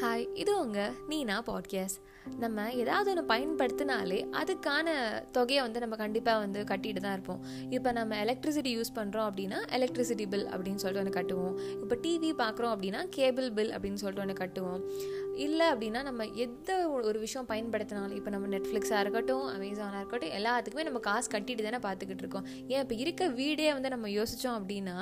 Hi இது உங்க நீனா podcast நம்ம ஏதாவது ஒன்று பயன்படுத்தினாலே அதுக்கான தொகையை வந்து நம்ம கண்டிப்பாக வந்து கட்டிட்டு தான் இருப்போம். இப்போ நம்ம எலக்ட்ரிசிட்டி யூஸ் பண்ணுறோம் அப்படின்னா எலக்ட்ரிசிட்டி பில் அப்படின்னு சொல்லிட்டு ஒன்று கட்டுவோம். இப்போ டிவி பார்க்குறோம் அப்படின்னா கேபிள் பில் அப்படின்னு சொல்லிட்டு ஒன்று கட்டுவோம். இல்லை அப்படின்னா நம்ம எந்த ஒரு விஷயம் பயன்படுத்தினாலும் இப்போ நம்ம நெட்ஃப்ளிக்ஸாக இருக்கட்டும் அமேசானாக இருக்கட்டும் எல்லாத்துக்குமே நம்ம காசு கட்டிட்டு தானே பார்த்துக்கிட்டு இருக்கோம். ஏன் இப்போ இருக்க வீடே வந்து நம்ம யோசித்தோம் அப்படின்னா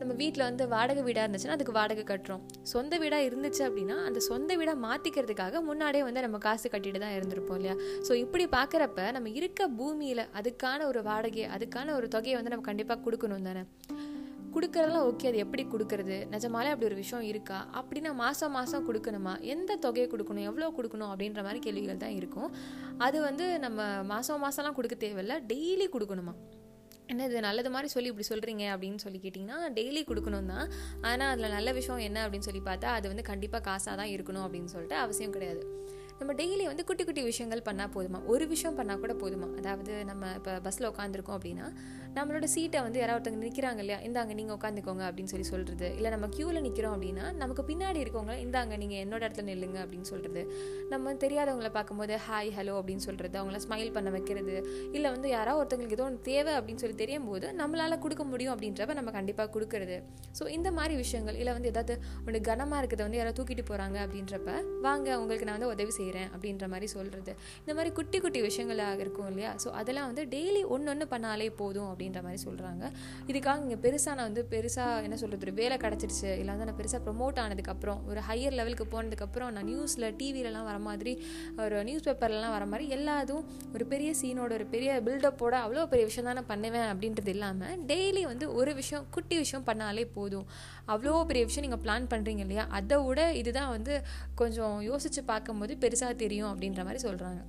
நம்ம வீட்டில் வந்து வாடகை வீடாக இருந்துச்சுன்னா அதுக்கு வாடகை கட்டுறோம். சொந்த வீடாக இருந்துச்சு அப்படின்னா அந்த சொந்த வீடாக மாற்றிக்கிறதுக்காக முன்னாடியே வந்து நம்ம காசு கட்டிட்டு தான் இருந்திருப்போம் இல்லையா? ஸோ இப்படி பார்க்குறப்ப நம்ம இருக்க பூமியில் அதுக்கான ஒரு வாடகை அதுக்கான ஒரு தொகையை வந்து நம்ம கண்டிப்பாக கொடுக்கணும் தானே? கொடுக்குறதெல்லாம் ஓகே அது எப்படி கொடுக்குறது? நிஜமாலே அப்படி ஒரு விஷயம் இருக்கா? அப்படின்னா மாதம் மாதம் கொடுக்கணுமா? எந்த தொகையை கொடுக்கணும்? எவ்வளோ கொடுக்கணும்? அப்படின்ற மாதிரி கேள்விகள் தான் இருக்கும். அது வந்து நம்ம மாதம் மாதம்லாம் கொடுக்க தேவையில்ல டெய்லி கொடுக்கணுமா? என்ன இது நல்லது மாதிரி சொல்லி இப்படி சொல்கிறீங்க அப்படின்னு சொல்லி கேட்டிங்கன்னா டெய்லி கொடுக்கணும் தான். ஆனால் அதில் நல்ல விஷயம் என்ன அப்படின்னு சொல்லி பார்த்தா அது வந்து கண்டிப்பாக காசாக தான் இருக்கணும் அப்படின்னு சொல்லிட்டு அவசியம் கிடையாது. நம்ம டெய்லி வந்து குட்டி குட்டி விஷயங்கள் பண்ணால் போதுமா? ஒரு விஷயம் பண்ணால் கூட போதுமா? அதாவது நம்ம இப்போ பஸ்ஸில் உட்காந்துருக்கோம் அப்படின்னா நம்மளோட சீட்டை வந்து யாராவது ஒருத்தங்க நிற்கிறாங்க இல்லையா? இந்தாங்க நீங்கள் உட்காந்துக்கோங்க அப்படின்னு சொல்லி சொல்கிறது இல்லை நம்ம க்யூவில் நிற்கிறோம் அப்படின்னா நமக்கு பின்னாடி இருக்கவங்க இந்தாங்க நீங்கள் என்னோட இடத்துல நில்லுங்க அப்படின்னு சொல்கிறது நம்ம தெரியாதவங்கள பார்க்கும்போது ஹாய் ஹலோ அப்படின்னு சொல்கிறது அவங்கள ஸ்மைல் பண்ண வைக்கிறது. இல்லை வந்து யாராவது ஒருத்தங்களுக்கு ஏதோ ஒன்று தேவை அப்படின்னு சொல்லி தெரியும் போது நம்மளால் கொடுக்க முடியும் அப்படின்றப்ப நம்ம கண்டிப்பாக கொடுக்கறது. ஸோ இந்த மாதிரி விஷயங்கள் இல்லை வந்து ஏதாவது ஒன்று கனமாக இருக்கிறத வந்து யாராவது தூக்கிட்டு போகிறாங்க அப்படின்றப்ப வாங்க உங்களுக்கு நான் வந்து உதவி செய்கிறேன் அப்படின்ற மாதிரி சொல்கிறது இந்த மாதிரி குட்டி குட்டி விஷயங்களாக இருக்கும் இல்லையா? ஸோ அதெல்லாம் வந்து டெய்லி ஒன்று ஒன்று பண்ணாலே போதும் அப்படின்ற மாதிரி சொல்கிறாங்க இதுக்காக இங்கே பெருசாக நான் வந்து பெருசாக என்ன சொல்கிறது ஒரு வேலை கிடச்சிருச்சு. இல்லை வந்து நான் பெருசாக ப்ரொமோட் ஆனதுக்கப்புறம் ஒரு ஹையர் லெவலுக்கு போனதுக்கப்புறம் நான் நியூஸில் டிவிலலாம் வர மாதிரி ஒரு நியூஸ் பேப்பர்லலாம் வர மாதிரி எல்லாதும் ஒரு பெரிய சீனோட ஒரு பெரிய பில்டப்போட அவ்வளோ பெரிய விஷயம் தான் நான் பண்ணுவேன் அப்படின்றது இல்லாமல் டெய்லி வந்து ஒரு விஷயம் குட்டி விஷயம் பண்ணாலே போதும். அவ்வளோ பெரிய விஷயம் நீங்கள் பிளான் பண்ணுறீங்க இல்லையா? அதை விட இதுதான் வந்து கொஞ்சம் யோசித்து பார்க்கும்போது பெருசாக தெரியும் அப்படின்ற மாதிரி சொல்கிறாங்க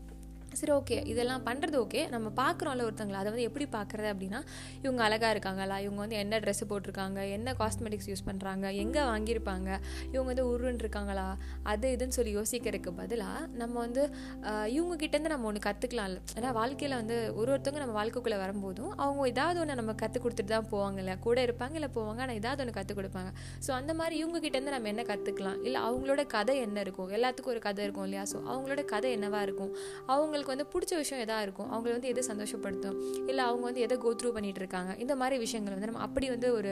சரி ஓகே இதெல்லாம் பண்ணுறது ஓகே நம்ம பார்க்குறோம்ல ஒருத்தங்களை அதை வந்து எப்படி பார்க்குறது அப்படின்னா இவங்க அழகாக இருக்காங்களா? இவங்க வந்து என்ன ட்ரெஸ்ஸு போட்டிருக்காங்க? என்ன காஸ்மெட்டிக்ஸ் யூஸ் பண்ணுறாங்க எங்கே வாங்கியிருப்பாங்க? இவங்க வந்து உருன்னு இருக்காங்களா? அது இதுன்னு சொல்லி யோசிக்கிறதுக்கு பதிலாக நம்ம வந்து இவங்க கிட்டேருந்து நம்ம ஒன்று கற்றுக்கலாம்ல ஏன்னா வாழ்க்கையில் வந்து ஒரு ஒருத்தவங்க நம்ம வாழ்க்கைக்குள்ளே வரும்போதும் அவங்க ஏதாவது ஒன்று நம்ம கற்றுக் கொடுத்துட்டு தான் போவாங்கல்ல கூட இருப்பாங்க இல்லை போவாங்க ஆனால் ஏதாவது ஒன்று கற்றுக் கொடுப்பாங்க. ஸோ அந்த மாதிரி இவங்க கிட்டேருந்து நம்ம என்ன கற்றுக்கலாம் இல்லை அவங்களோட கதை என்ன இருக்கும்? எல்லாத்துக்கும் ஒரு கதை இருக்கும் இல்லையா? ஸோ அவங்களோட கதை என்னவாக இருக்கும்? அவங்களுக்கு அவங்களுக்கு வந்து பிடிச்ச விஷயம் எதாக இருக்கும் அவங்கள வந்து எதை சந்தோஷப்படுத்தும்? இல்லை அவங்க வந்து எதை கோத்ரூ பண்ணிட்டு இருக்காங்க இந்த மாதிரி விஷயங்கள் வந்து நம்ம அப்படி வந்து ஒரு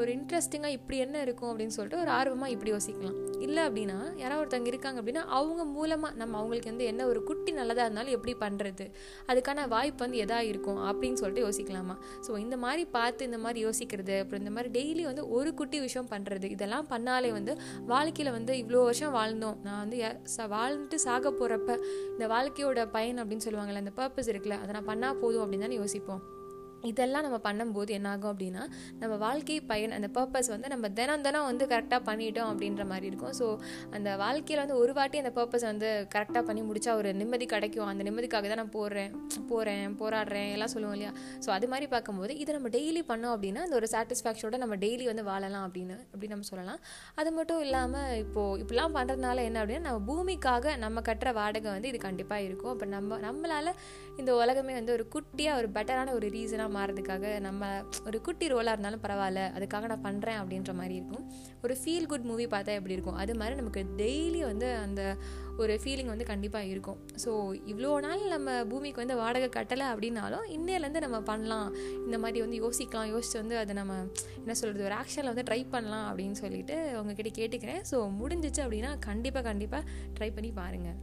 ஒரு இன்ட்ரெஸ்டிங்காக இப்படி என்ன இருக்கும் அப்படின்னு சொல்லிட்டு ஒரு ஆர்வமாக இப்படி யோசிக்கலாம். இல்லை அப்படின்னா யாராவது ஒருத்தவங்க இருக்காங்க அப்படின்னா அவங்க மூலமாக நம்ம அவங்களுக்கு வந்து என்ன ஒரு குட்டி நல்லதாக இருந்தாலும் எப்படி பண்ணுறது அதுக்கான வாய்ப்பு வந்து எதாக இருக்கும் அப்படின்னு சொல்லிட்டு யோசிக்கலாமா? ஸோ இந்த மாதிரி பார்த்து இந்த மாதிரி யோசிக்கிறது அப்புறம் இந்த மாதிரி டெய்லி வந்து ஒரு குட்டி விஷயம் பண்ணுறது இதெல்லாம் பண்ணாலே வந்து வாழ்க்கையில் வந்து இவ்வளோ வருஷம் வாழ்ந்தோம். நான் வந்து வாழ்ந்துட்டு சாக போகிறப்ப இந்த வாழ்க்கையோட பயன் அப்படின்னு சொல்லுவாங்கள்ல அந்த பர்பஸ் இருக்குல்ல அதை நான் பண்ணால் போதும் அப்படின்னு தானே யோசிப்போம். இதெல்லாம் நம்ம பண்ணும்போது என்னாகும் அப்படின்னா நம்ம வாழ்க்கை பயன் அந்த பர்பஸ் வந்து நம்ம தினம் தினம் வந்து கரெக்டாக பண்ணிட்டோம் அப்படின்ற மாதிரி இருக்கும். ஸோ அந்த வாழ்க்கையில் வந்து ஒரு வாட்டி அந்த பர்பஸ் வந்து கரெக்டாக பண்ணி முடிச்சா ஒரு நிம்மதி கிடைக்கும். அந்த நிம்மதிக்காக தான் நான் போடுறேன் போகிறேன் போராடுறேன் எல்லாம் சொல்லுவோம் இல்லையா? ஸோ அது மாதிரி பார்க்கும்போது இதை நம்ம டெய்லி பண்ணோம் அப்படின்னா அந்த ஒரு சாட்டிஸ்ஃபேக்ஷனோட நம்ம டெய்லி வந்து வாழலாம் அப்படின்னு அப்படி நம்ம சொல்லலாம். அது மட்டும் இல்லாமல் இப்போது இப்படிலாம் பண்ணுறதுனால என்ன அப்படின்னா நம்ம பூமிக்காக நம்ம கட்டுற வாடகை வந்து இது கண்டிப்பாக இருக்கும். அப்போ நம்ம நம்மளால் இந்த உலகமே வந்து ஒரு குட்டியாக ஒரு பெட்டரான ஒரு ரீசனாக ஹீரோயினாக மாறதுக்காக நம்ம ஒரு குட்டி ரோலாக இருந்தாலும் பரவாயில்ல அதுக்காக நான் பண்ணுறேன் அப்படின்ற மாதிரி இருக்கும். ஒரு ஃபீல் குட் மூவி பார்த்தா எப்படி இருக்கும்? அது மாதிரி நமக்கு டெய்லி வந்து அந்த ஒரு ஃபீலிங் வந்து கண்டிப்பாக இருக்கும். ஸோ இவ்வளோ நாள் நம்ம பூமிக்கு வந்து வாடகை கட்டலை அப்படின்னாலும் இன்னையிலேருந்து நம்ம பண்ணலாம். இந்த மாதிரி வந்து யோசிக்கலாம். யோசிச்சு வந்து அதை நம்ம என்ன சொல்கிறது ஒரு ஆக்ஷனில் வந்து ட்ரை பண்ணலாம் அப்படின்னு சொல்லிட்டு உங்ககிட்ட கேட்டுக்கிறேன். ஸோ முடிஞ்சிச்சு அப்படின்னா கண்டிப்பாக கண்டிப்பாக ட்ரை பண்ணி பாருங்கள்